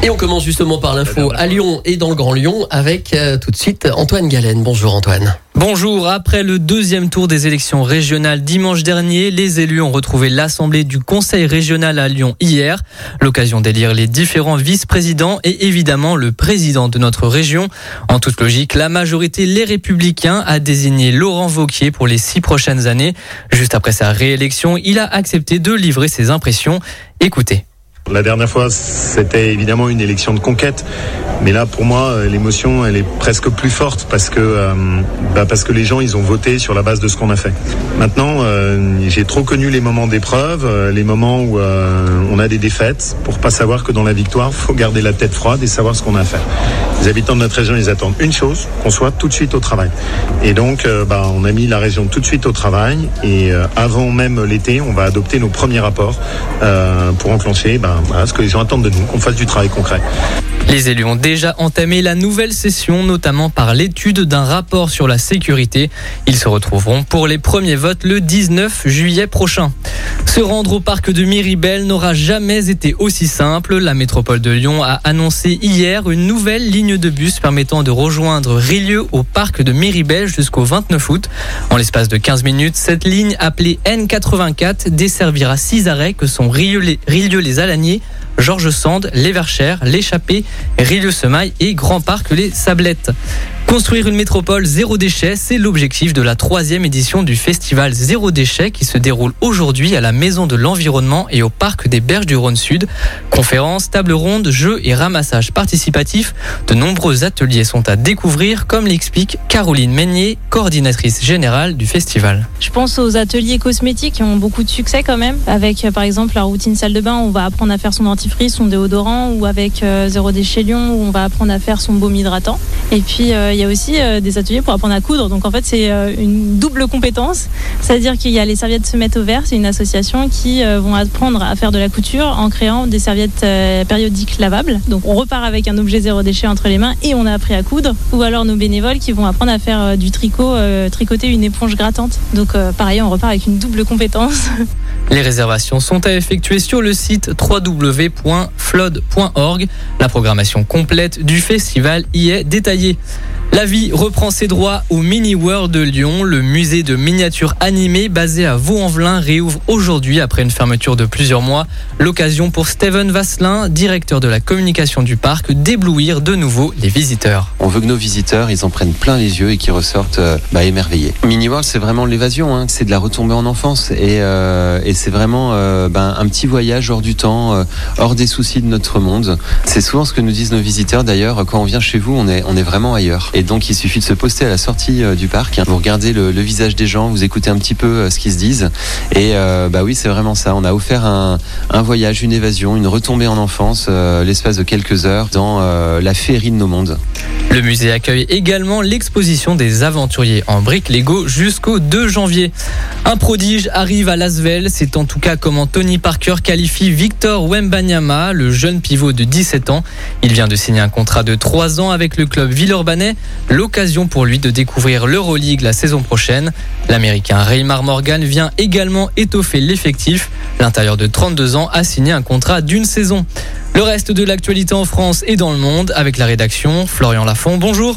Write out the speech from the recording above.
Et on commence justement par l'info à Lyon et dans le Grand Lyon avec euh, tout de suite Antoine Galen. Bonjour Antoine. Bonjour, après le deuxième tour des élections régionales dimanche dernier, les élus ont retrouvé l'Assemblée du Conseil régional à Lyon hier. L'occasion d'élire les différents vice-présidents et évidemment le président de notre région. En toute logique, la majorité Les Républicains a désigné Laurent Vauquier pour les six prochaines années. Juste après sa réélection, il a accepté de livrer ses impressions. Écoutez. La dernière fois, c'était évidemment une élection de conquête. Mais là, pour moi, euh, l'émotion, elle est presque plus forte parce que, euh, bah parce que les gens, ils ont voté sur la base de ce qu'on a fait. Maintenant, euh, j'ai trop connu les moments d'épreuve, les moments où on a des défaites, pour pas savoir que dans la victoire, faut garder la tête froide et savoir ce qu'on a fait. Les habitants de notre région, ils attendent une chose, qu'on soit tout de suite au travail. Et donc, euh, bah, on a mis la région tout de suite au travail. Et euh, avant même l'été, on va adopter nos premiers rapports euh, pour enclencher bah, ce que les gens attendent de nous, qu'on fasse du travail concret. Les élus ont déjà entamé la nouvelle session, notamment par l'étude d'un rapport sur la sécurité. Ils se retrouveront pour les premiers votes le 19 juillet prochain. Se rendre au parc de Miribel n'aura jamais été aussi simple. La métropole de Lyon a annoncé hier une nouvelle ligne de bus permettant de rejoindre Rilieu au parc de Miribel jusqu'au 29 août. En l'espace de 15 minutes, cette ligne appelée N84 desservira six arrêts que sont Rilieu-les Alaniers, Georges Sand, Les Verchères, L'Échappée, Rilieu-Semaille et Grand Parc Les Sablettes. Construire une métropole zéro déchet, c'est l'objectif de la troisième édition du festival Zéro déchet qui se déroule aujourd'hui à la Maison de l'Environnement et au Parc des Berges du Rhône Sud. Conférences, tables rondes, jeux et ramassages participatifs, de nombreux ateliers sont à découvrir, comme l'explique Caroline Meignier, coordinatrice générale du festival. Je pense aux ateliers cosmétiques qui ont beaucoup de succès quand même, avec euh, par exemple la routine salle de bain on va apprendre à faire son dentifrice, son déodorant, ou avec euh, Zéro déchet Lyon où on va apprendre à faire son baume hydratant. Et puis euh, il y a aussi euh, des ateliers pour apprendre à coudre. Donc en fait, c'est une double compétence. C'est-à-dire qu'il y a les serviettes se mettent au vert. C'est une association qui vont apprendre à faire de la couture en créant des serviettes périodiques lavables. Donc on repart avec un objet zéro déchet entre les mains et on a appris à coudre. Ou alors nos bénévoles qui vont apprendre à faire du tricot, tricoter une éponge grattante. Donc pareil, on repart avec une double compétence. Les réservations sont à effectuer sur le site La programmation complète du festival y est détaillée. La vie reprend ses droits au Mini World de Lyon. Le musée de miniatures animées basé à Vaux-en-Velin réouvre aujourd'hui après une fermeture de plusieurs mois. L'occasion pour Steven Vasselin, directeur de la communication du parc, d'éblouir de nouveau les visiteurs. On veut que nos visiteurs, ils en prennent plein les yeux et qu'ils ressortent euh, bah, émerveillés. Mini World, c'est vraiment l'évasion, hein. c'est de la retombée en enfance et, euh, c'est vraiment euh, ben, un petit voyage hors du temps, hors des soucis de notre monde. C'est souvent ce que nous disent nos visiteurs d'ailleurs. Quand on vient chez vous, on est vraiment ailleurs. Et donc, il suffit de se poster à la sortie euh, du parc. Vous regardez le, visage des gens, vous écoutez un petit peu euh, ce qu'ils se disent. Et euh, bah oui, c'est vraiment ça. On a offert un, un voyage, une évasion, une retombée en enfance, l'espace de quelques heures dans la féerie de nos mondes. Le musée accueille également l'exposition des aventuriers en briques Lego jusqu'au 2 janvier. Un prodige arrive à Lasvel, c'est en tout cas comment Tony Parker qualifie Victor Wembanyama, le jeune pivot de 17 ans. Il vient de signer un contrat de 3 ans avec le club Villeurbanais, l'occasion pour lui de découvrir l'Euroleague la saison prochaine. L'américain Raymar Morgan vient également étoffer l'effectif. L'intérieur de 32 ans a signé un contrat d'une saison. Le reste de l'actualité en France et dans le monde avec la rédaction Florian Lafont. Bonjour.